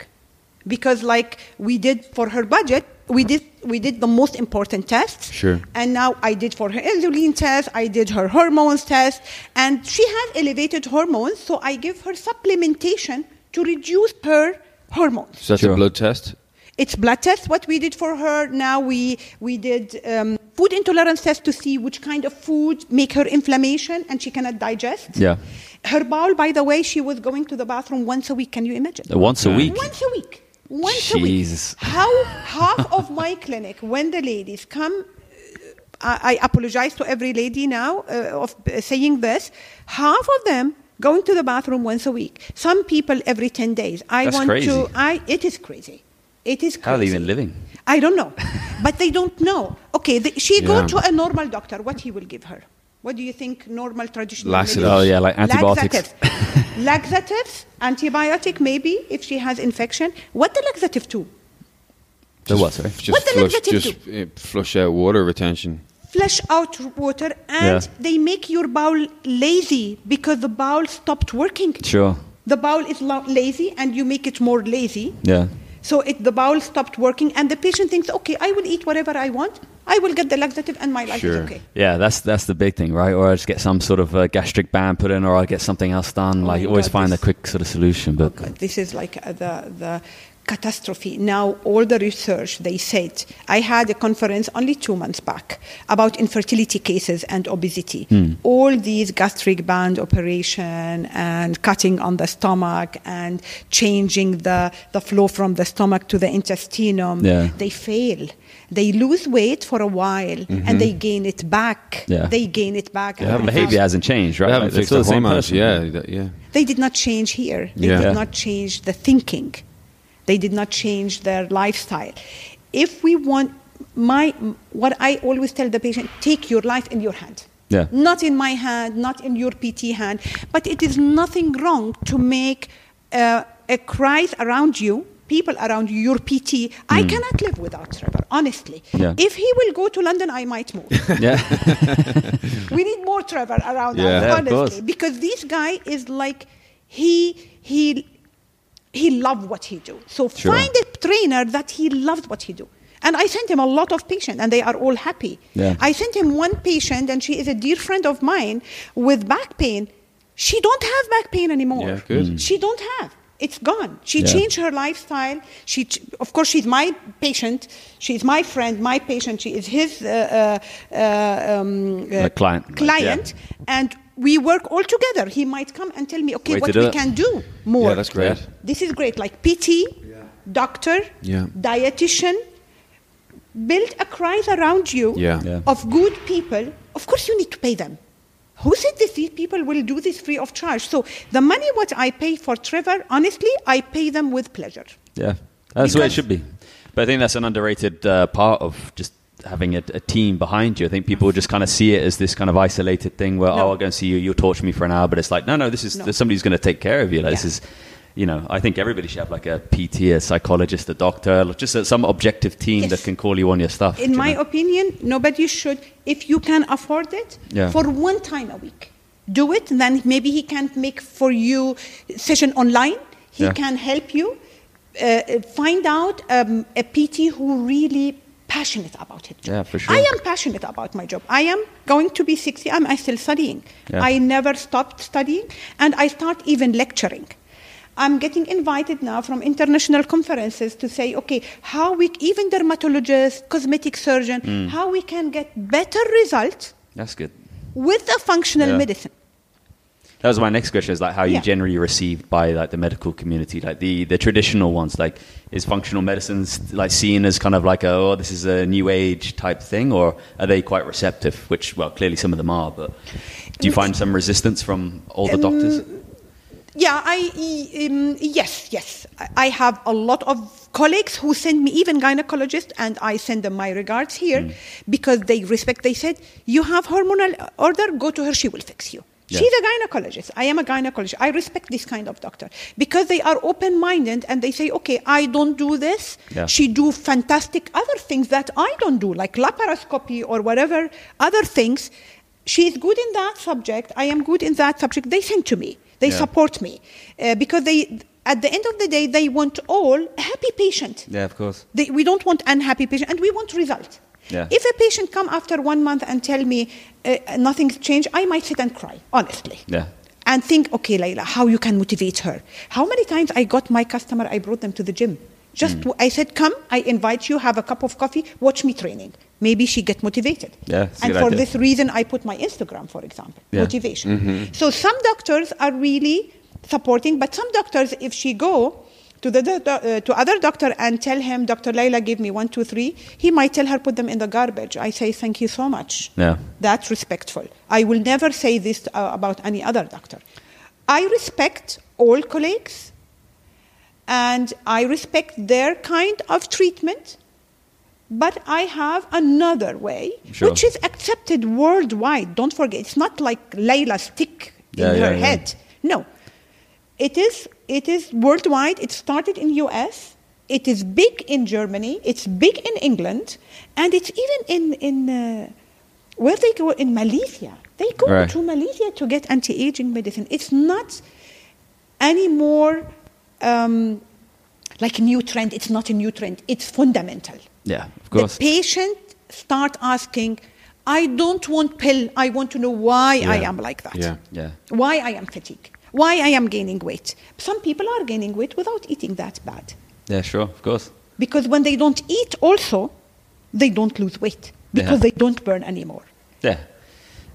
because, like we did for her budget, we did we did the most important tests. Sure. And now I did for her insulin test, I did her hormones test, and she has elevated hormones, so I give her supplementation to reduce her hormones. So that's Sure. a blood test. It's blood test. What we did for her now, we we did um, food intolerance test to see which kind of food make her inflammation and she cannot digest. Yeah. Her bowel, by the way, she was going to the bathroom once a week. Can you imagine? Uh, once a week. Once a week. Once Jesus. a week. How half of my clinic, when the ladies come, uh, I, I apologize to every lady now uh, of uh, saying this. Half of them going to the bathroom once a week. Some people every 10 days. I That's want crazy. to, I, it is crazy. It is crazy. How are they even living? I don't know. but they don't know. Okay, the, she Yeah. go to a normal doctor. What he will give her? What do you think normal traditional Laxatives. medicine- Oh, yeah, like antibiotics. Laxatives. laxatives, antibiotic maybe if she has infection. What the laxative do? The what, sorry? Just What the flush, laxative just uh, flush out water retention. Flush out water and Yeah. they make your bowel lazy because the bowel stopped working. Sure. The bowel is lo- lazy and you make it more lazy. Yeah. So it, the bowel stopped working and the patient thinks, okay, I will eat whatever I want. I will get the laxative and my life Sure. is okay. Yeah, that's that's the big thing, right? Or I just get some sort of uh, gastric band put in, or I get something else done. Oh like, you always God, find the quick sort of solution. But God, this is like uh, the, the catastrophe. Now, all the research, they said, I had a conference only two months back about infertility cases and obesity. Hmm. All these gastric band operation and cutting on the stomach and changing the, the flow from the stomach to the intestinum, Yeah. they fail. They lose weight for a while and mm-hmm. they gain it back. Yeah. They gain it back. the and behavior have- hasn't changed, right? They haven't Like, they're fixed still the the same hormones. person. Yeah, yeah. They did not change here. They Yeah. did not change the thinking. They did not change their lifestyle. If we want my what I always tell the patient, take your life in your hand. Yeah. Not in my hand, not in your PT hand, but it is nothing wrong to make uh, a cries around you, people around you, your PT. I cannot live without Trevor, honestly. Yeah. If he will go to London, I might move. Yeah. we need more Trevor around Yeah. us, honestly, because this guy is like he he he loved what he do. So Sure. find a trainer that he loves what he do. And I sent him a lot of patients, and they are all happy. Yeah. I sent him one patient, and she is a dear friend of mine with back pain. She don't have back pain anymore. Yeah, good. Mm. She don't have. It's gone. She Yeah. changed her lifestyle. She, of course, she's my patient. She's my friend, my patient. She is his uh, uh, uh, um, uh, client, client, and we work all together. He might come and tell me, okay, Way what we it. can do more. Yeah, that's great. Yeah. This is great. Like PT, doctor, Yeah. dietitian. Build a crowd around you Yeah. Yeah. of good people. Of course, you need to pay them. Who said that These people will do this free of charge. So the money what I pay for Trevor, honestly, I pay them with pleasure. Yeah, that's the way it should be. But I think that's an underrated uh, part of just having a, a team behind you. I think people just kind of see it as this kind of isolated thing where, No. oh, I'll go and see you, you'll torture me for an hour. But it's like, no, no, this is No. there's somebody who's going to take care of you. Like, This is, you know, I think everybody should have like a PT, a psychologist, a doctor, just some objective team Yes. that can call you on your stuff. In you my know? opinion, nobody should, if you can afford it, Yeah. for one time a week. Do it, And then maybe he can make for you session online. He Yeah. can help you. Uh, find out um, a PT who really passionate about it. Yeah, for sure. I am passionate about my job. I am going to be 60. I'm I still studying. Yeah. I never stopped studying, and I start even lecturing. I'm getting invited now from international conferences to say, okay, how we, even dermatologist, cosmetic surgeon, Hmm. how we can get better results That's good. with the functional Yeah. medicine. That was my next question: is like how you Yeah. generally received by like the medical community, like the the traditional ones. Like, is functional medicines like seen as kind of like a oh this is a new age type thing, or are they quite receptive? Which well, clearly some of them are, but do you find some resistance from all older doctors? Yeah, I um, yes, yes. I- have a lot of colleagues who send me even gynecologists, and I send them my regards here Hmm. because they respect. They said, "You have hormonal order, go to her; she will fix you." Yeah. She's a gynecologist. I am a gynecologist. I respect this kind of doctor because they are open-minded and they say, "Okay, I don't do this. Yeah. She do fantastic other things that I don't do, like laparoscopy or whatever other things." She's good in that subject. I am good in that subject. They send to me. They Yeah. support me uh, because they, at the end of the day, they want all happy patient. Yeah, of course. They, we don't want unhappy patient, and we want result. Yeah. If a patient come after one month and tell me uh, nothing's changed, I might sit and cry, honestly. Yeah. And think, okay, Leila, how you can motivate her. How many times I got my customer, I brought them to the gym. Just Hmm. I said, come, I invite you, have a cup of coffee, watch me training. Maybe she get motivated. Yeah, and for idea. this reason, I put my Instagram, for example, Yeah. motivation. So some doctors are really supporting, but some doctors, if she go to the uh, to other doctor and tell him, Dr. Leila, gave me one, two, three, he might tell her put them in the garbage. I say thank you so much. Yeah. That's respectful. I will never say this uh, about any other doctor. I respect all colleagues and I respect their kind of treatment, but I have another way, Sure. which is accepted worldwide. Don't forget, it's not like Leila stick in Yeah, yeah, her yeah. head. No, it is. It is worldwide. It started in U.S. It is big in Germany. It's big in England, and it's even in in uh, where they go in Malaysia. They go Right. to Malaysia to get anti-aging medicine. It's not anymore um, like a new trend. It's not a new trend. It's fundamental. Yeah, of course. The patient start asking, "I don't want pill. I want to know why I am like that. Yeah. Yeah. Why I am fatigued. Why I am gaining weight. Some people are gaining weight without eating that bad, Yeah, sure, of course. because when they don't eat, also, they don't lose weight because Yeah. they don't burn anymore. Yeah.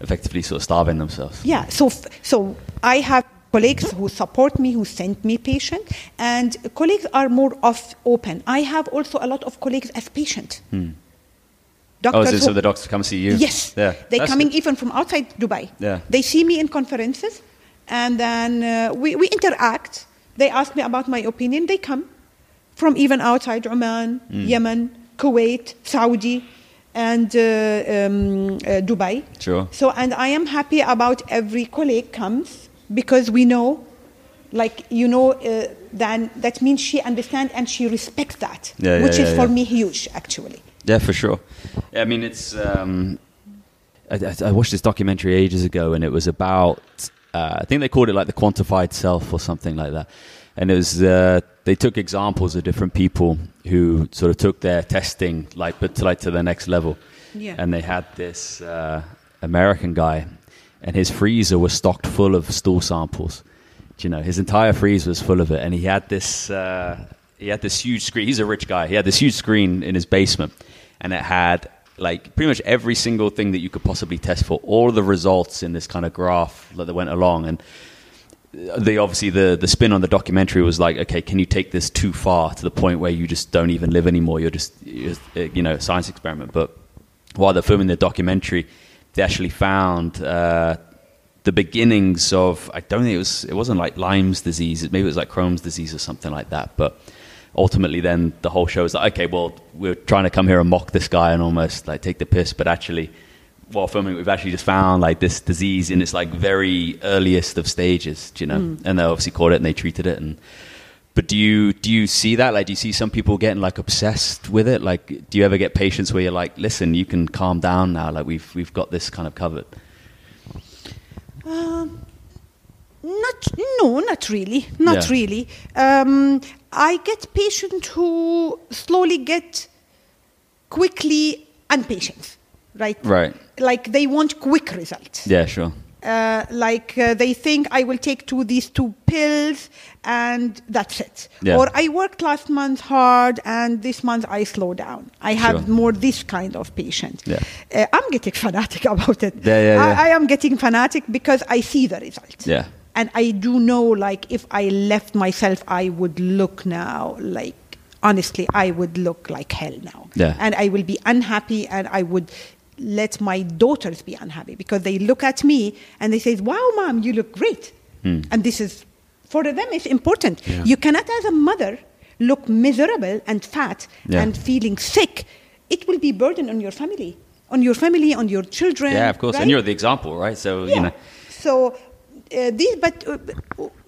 Effectively sort of starving themselves. Yeah, so, so I have colleagues who support me, who send me patients, and colleagues are more off open. I have also a lot of colleagues as patient. Hmm. Oh, Doctors so, who- so the doctors come see you? Yes, Yeah. they're That's coming good. even from outside Dubai. Yeah. They see me in conferences, and then uh, we, we interact. They ask me about my opinion. They come from even outside Oman, Hmm. Yemen, Kuwait, Saudi, and uh, um, uh, Dubai. Sure. So, and I am happy about every colleague comes because we know, like you know, uh, then that means she understands and she respects that, Yeah, yeah, which is yeah, for me huge actually. Yeah, for sure. I mean, it's. Um, I- I watched this documentary ages ago, and it was about. Uh, I think they called it like the quantified self or something like that. And it was uh, they took examples of different people who sort of took their testing like but to like to the next level. Yeah. And they had this uh, American guy, and his freezer was stocked full of stool samples. Do you know, his entire freezer was full of it, and he had this. Uh, he had this huge screen. He's a rich guy. He had this huge screen in his basement, and it had like pretty much every single thing that you could possibly test for. All the results in this kind of graph that went along, and the obviously the the spin on the documentary was like, okay, can you take this too far to the point where you just don't even live anymore? You're just, you're uh, you know, a science experiment. But while they're filming the documentary, they actually found uh, the beginnings of I don't think it was it wasn't like Lyme's disease. Maybe it was like Crohn's disease or something like that. But ultimately, then the whole show is like, okay, well, we're trying to come here and mock this guy and almost like take the piss, but actually. While filming, we've actually just found like this disease in its like very earliest of stages, do you know, and they obviously caught it and they treated it. And but do you do you see that? Like, do you see some people getting like obsessed with it? Like, do you ever get patients where you're like, listen, you can calm down now. Like, we've we've got this kind of covered. Um, not no, not really, not Yeah. really. Um, I get patients who slowly get quickly impatient, right? Right. Like they want quick results. Yeah, sure. Uh, like uh, they think I will take two these two pills and that's it. Yeah. Or I worked last month hard and this month I slow down. I have Sure. more this kind of patient. Yeah. Uh, I'm getting fanatic about it. Yeah, yeah, yeah. I, I am getting fanatic because I see the result. Yeah. And I do know, like, if I left myself, I would look now like, honestly, I would look like hell now. Yeah. And I will be unhappy and I would let my daughters be unhappy because they look at me and they say, wow, mom, you look great. Hmm. And this is, for them, it's important. Yeah. You cannot, as a mother, look miserable and fat Yeah. and feeling sick. It will be burden on your family, on your family, on your children. Yeah, of course. right? And you're the example, right? So you know. So, uh, this, but uh,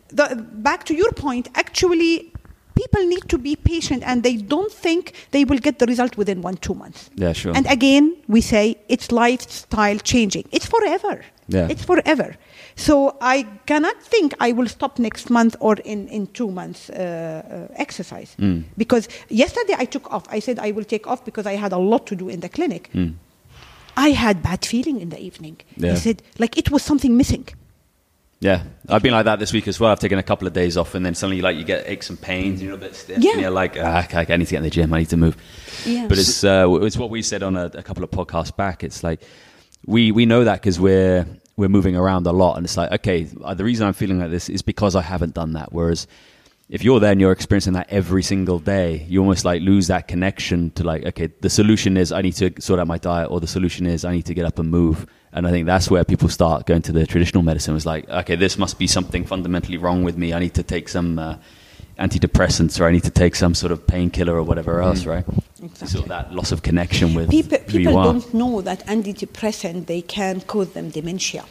the, back to your point, actually, people need to be patient and they don't think they will get the result within one, two months. Yeah, sure. And again, we say it's lifestyle changing. It's forever. Yeah. It's forever. So I cannot think I will stop next month or in, in two months uh, uh, exercise. Mm. Because yesterday I took off. I said I will take off because I had a lot to do in the clinic. Mm. I had bad feeling in the evening. Yeah. I said like it was something missing. Yeah, I've been like that this week as well. I've taken a couple of days off, and then suddenly, like, you get aches and pains, and you're a bit stiff. Yeah. and you're like, ah, okay, I need to get in the gym. I need to move. Yeah. But it's uh, it's what we said on a, a couple of podcasts back. It's like we we know that because we're we're moving around a lot, and it's like, okay, uh, the reason I'm feeling like this is because I haven't done that. Whereas if you're there and you're experiencing that every single day, you almost like lose that connection to like, okay, the solution is I need to sort out my diet, or the solution is I need to get up and move. And I think that's where people start going to the traditional medicine. Was like, okay, this must be something fundamentally wrong with me. I need to take some uh, antidepressants, or I need to take some sort of painkiller or whatever mm. else, right? Exactly. So that loss of connection with People, who people you are. don't know that antidepressant they can cause them dementia.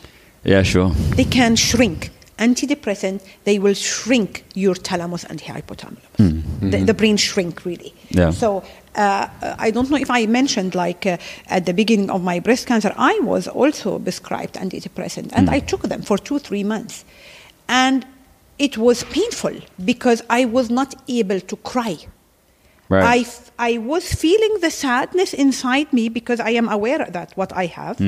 Yeah, sure. They can shrink. Antidepressant they will shrink your thalamus and hypothalamus. Hmm. The, the mm-hmm. brain shrink really. Yeah. So uh, I don't know if I mentioned like uh, at the beginning of my breast cancer I was also prescribed antidepressant and I took them for two three months, and it was painful because I was not able to cry. Right. I, f- I was feeling the sadness inside me because I am aware that what I have.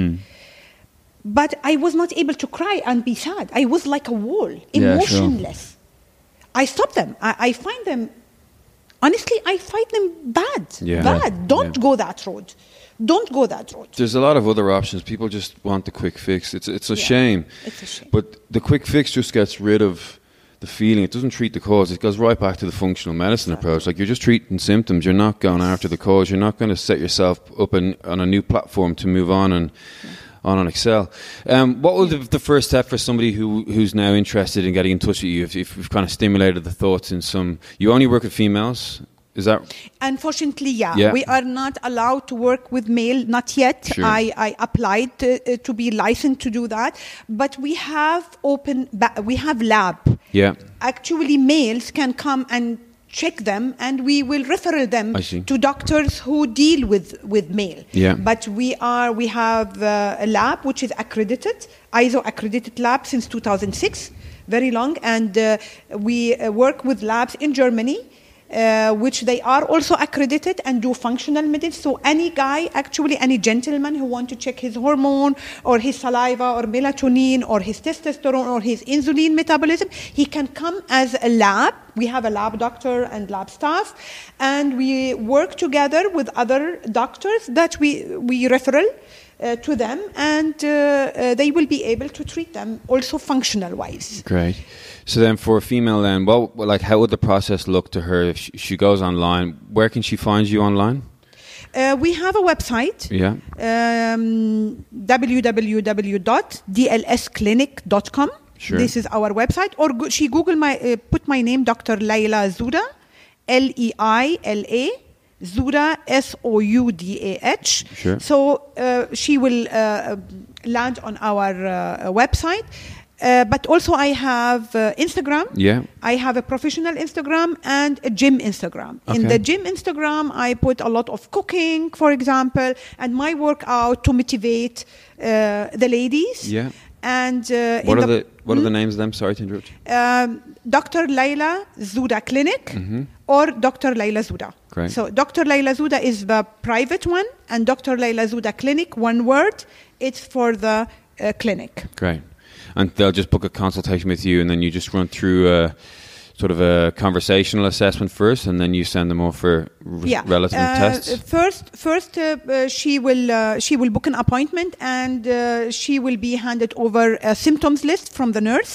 But I was not able to cry and be sad. I was like a wall, Yeah, sure. emotionless. I stopped them. I, I find them, honestly, I find them bad. Yeah. Bad. Don't Yeah. go that road. Don't go that road. There's a lot of other options. People just want the quick fix. It's it's a Yeah, shame. it's a shame. But the quick fix just gets rid of the feeling. It doesn't treat the cause. It goes right back to the functional medicine approach. Like you're just treating symptoms. You're not going after the cause. You're not going to set yourself up in, on a new platform to move on and on excel. Um, what was the, first step for somebody who who's now interested in getting in touch with you? If, if we've kind of stimulated the thoughts in some, you only work with females. Is that Unfortunately, yeah. Yeah. We are not allowed to work with male, not yet. Sure. I, I applied to, uh, to be licensed to do that. But we have open, we have lab. yeah? Actually, males can come and check them and we will refer them to doctors who deal with, with male. Yeah. But we are, we have uh, a lab which is accredited, ISO accredited lab since 2006, very long. And uh, we uh, work with labs in Germany uh, which they are also accredited and do functional medicine. So any guy, actually any gentleman who want to check his hormone or his saliva or melatonin or his testosterone or his insulin metabolism, he can come as a lab. We have a lab doctor and lab staff, and we work together with other doctors that we we referral. Uh, to them, and uh, uh, they will be able to treat them also functional wise. Great. So then, for a female, then, what like how would the process look to her if she, goes online? Where can she find you online? Uh, we have a website. Yeah. um, www.dlsclinic.com. Sure. This is our website. Or go- she Google my uh, put my name, Dr. Leila Soudah, L E I L A. Soudah, S O U D A H. Sure. So uh, she will uh, land on our uh, website. Uh, but also, I have uh, Instagram. Yeah. I have a professional Instagram and a gym Instagram. Okay. In the gym Instagram, I put a lot of cooking, for example, and my workout to motivate uh, the ladies. Yeah. And uh, What are the what are the names of them? Sorry to interrupt. um, Dr. Leila Soudah Clinic or Dr. Leila. Mm-hmm. Great. So Dr. Leila Soudah is the private one, and Dr. Leila Soudah Clinic, one word, it's for the uh, clinic. Great. And they'll just book a consultation with you, and then you just run through a sort of a conversational assessment first, and then you send them off for r- yeah. relative Uh, tests. First, first uh, uh, she will uh, she will book an appointment, and uh, she will be handed over a symptoms list from the nurse,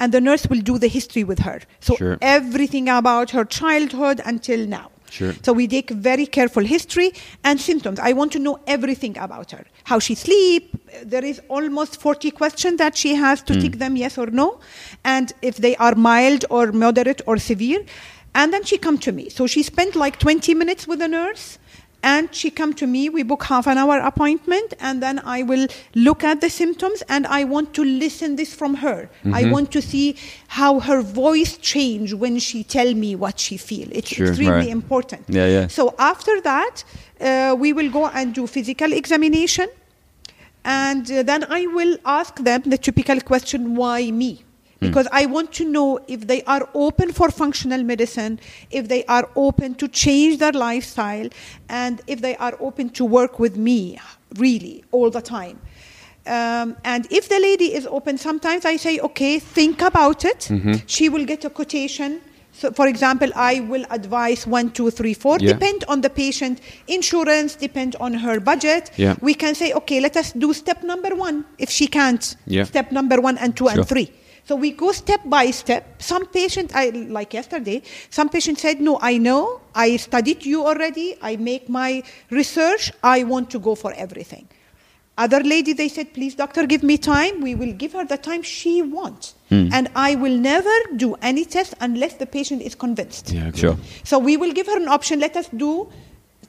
and the nurse will do the history with her. So Sure. everything about her childhood until now. Sure. So we take very careful history and symptoms. I want to know everything about her. How she sleep. There is almost 40 questions that she has to hmm. tick them yes or no, and if they are mild or moderate or severe, and then she come to me. So she spent like 20 minutes with the nurse. And she come to me. We book half an hour appointment, and then I will look at the symptoms, and I want to listen this from her. I want to see how her voice change when she tell me what she feel. It's Sure, extremely right. important. Yeah, yeah. So after that, uh, we will go and do physical examination, and uh, then I will ask them the typical question, "Why me?" Because I want to know if they are open for functional medicine, if they are open to change their lifestyle, and if they are open to work with me really all the time. Um, and if the lady is open, sometimes I say, okay, think about it. She will get a quotation. So, for example, I will advise one, two, three, four. Yeah. Depend on the patient insurance, depend on her budget. Yeah. We can say, okay, let us do step number one if she can't. Yeah. Step number one and two Sure. and three. So we go step by step. Some patient, I like yesterday, some patient said, "No, I know. I studied you already. I make my research. I want to go for everything." Other lady, they said, "Please, doctor, give me time. We will give her the time she wants, hmm. and I will never do any test unless the patient is convinced." Yeah. Sure. So we will give her an option. Let us do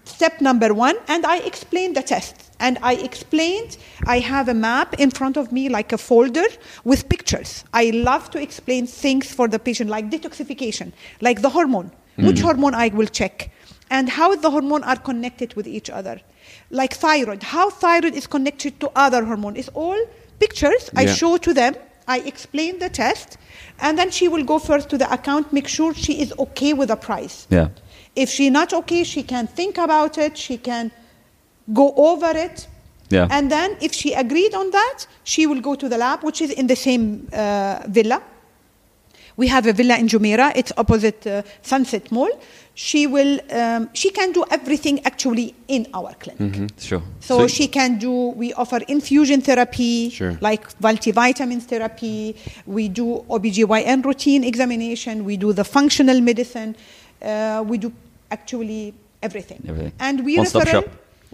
step number one. And I explained the test. And I explained, I have a map in front of me, like a folder with pictures. I love to explain things for the patient, like detoxification, like the hormone. Which mm. hormone I will check, and how the hormone are connected with each other. Like thyroid, how thyroid is connected to other hormone. It's all pictures I show to them. I explain the test, and then she will go first to the account, make sure she is okay with the price. Yeah. If she's not okay, she can think about it. She can go over it. Yeah. And then, if she agreed on that, she will go to the lab, which is in the same uh, villa. We have a villa in Jumeirah. It's opposite uh, Sunset Mall. She will. Um, she can do everything actually in our clinic. Sure. So, So- she can do, we offer infusion therapy, Sure. like multivitamins therapy. We do OBGYN routine examination. We do the functional medicine. Uh, we do actually everything. Everything. And we One-stop referral,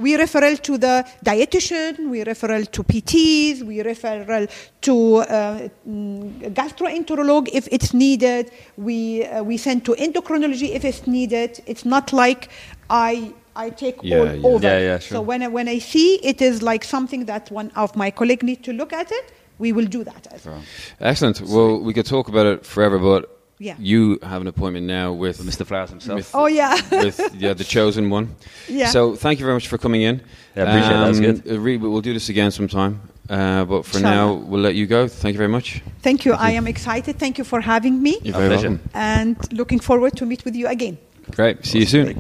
we referral to the dietitian, we referral to PTs, we referral to uh, mm, gastroenterolog if it's needed. We, uh, we send to endocrinology if it's needed. It's not like I, I take Yeah, all yeah. over. Yeah, yeah, sure. So when I, when I see it is like something that one of my colleagues need to look at it, we will do that as well. Excellent. Well, we could talk about it forever, but Yeah. you have an appointment now with Mr. Flowers himself. with- Oh yeah. with yeah, the chosen one. Yeah. So thank you very much for coming in. Yeah, appreciate it. That was good. we'll do this again sometime. Uh, but for Inshallah. now, we'll let you go. Thank you very much. Thank you. I am excited. Thank you for having me You're very welcome. and looking forward to meet with you again. Great. See you soon. Great.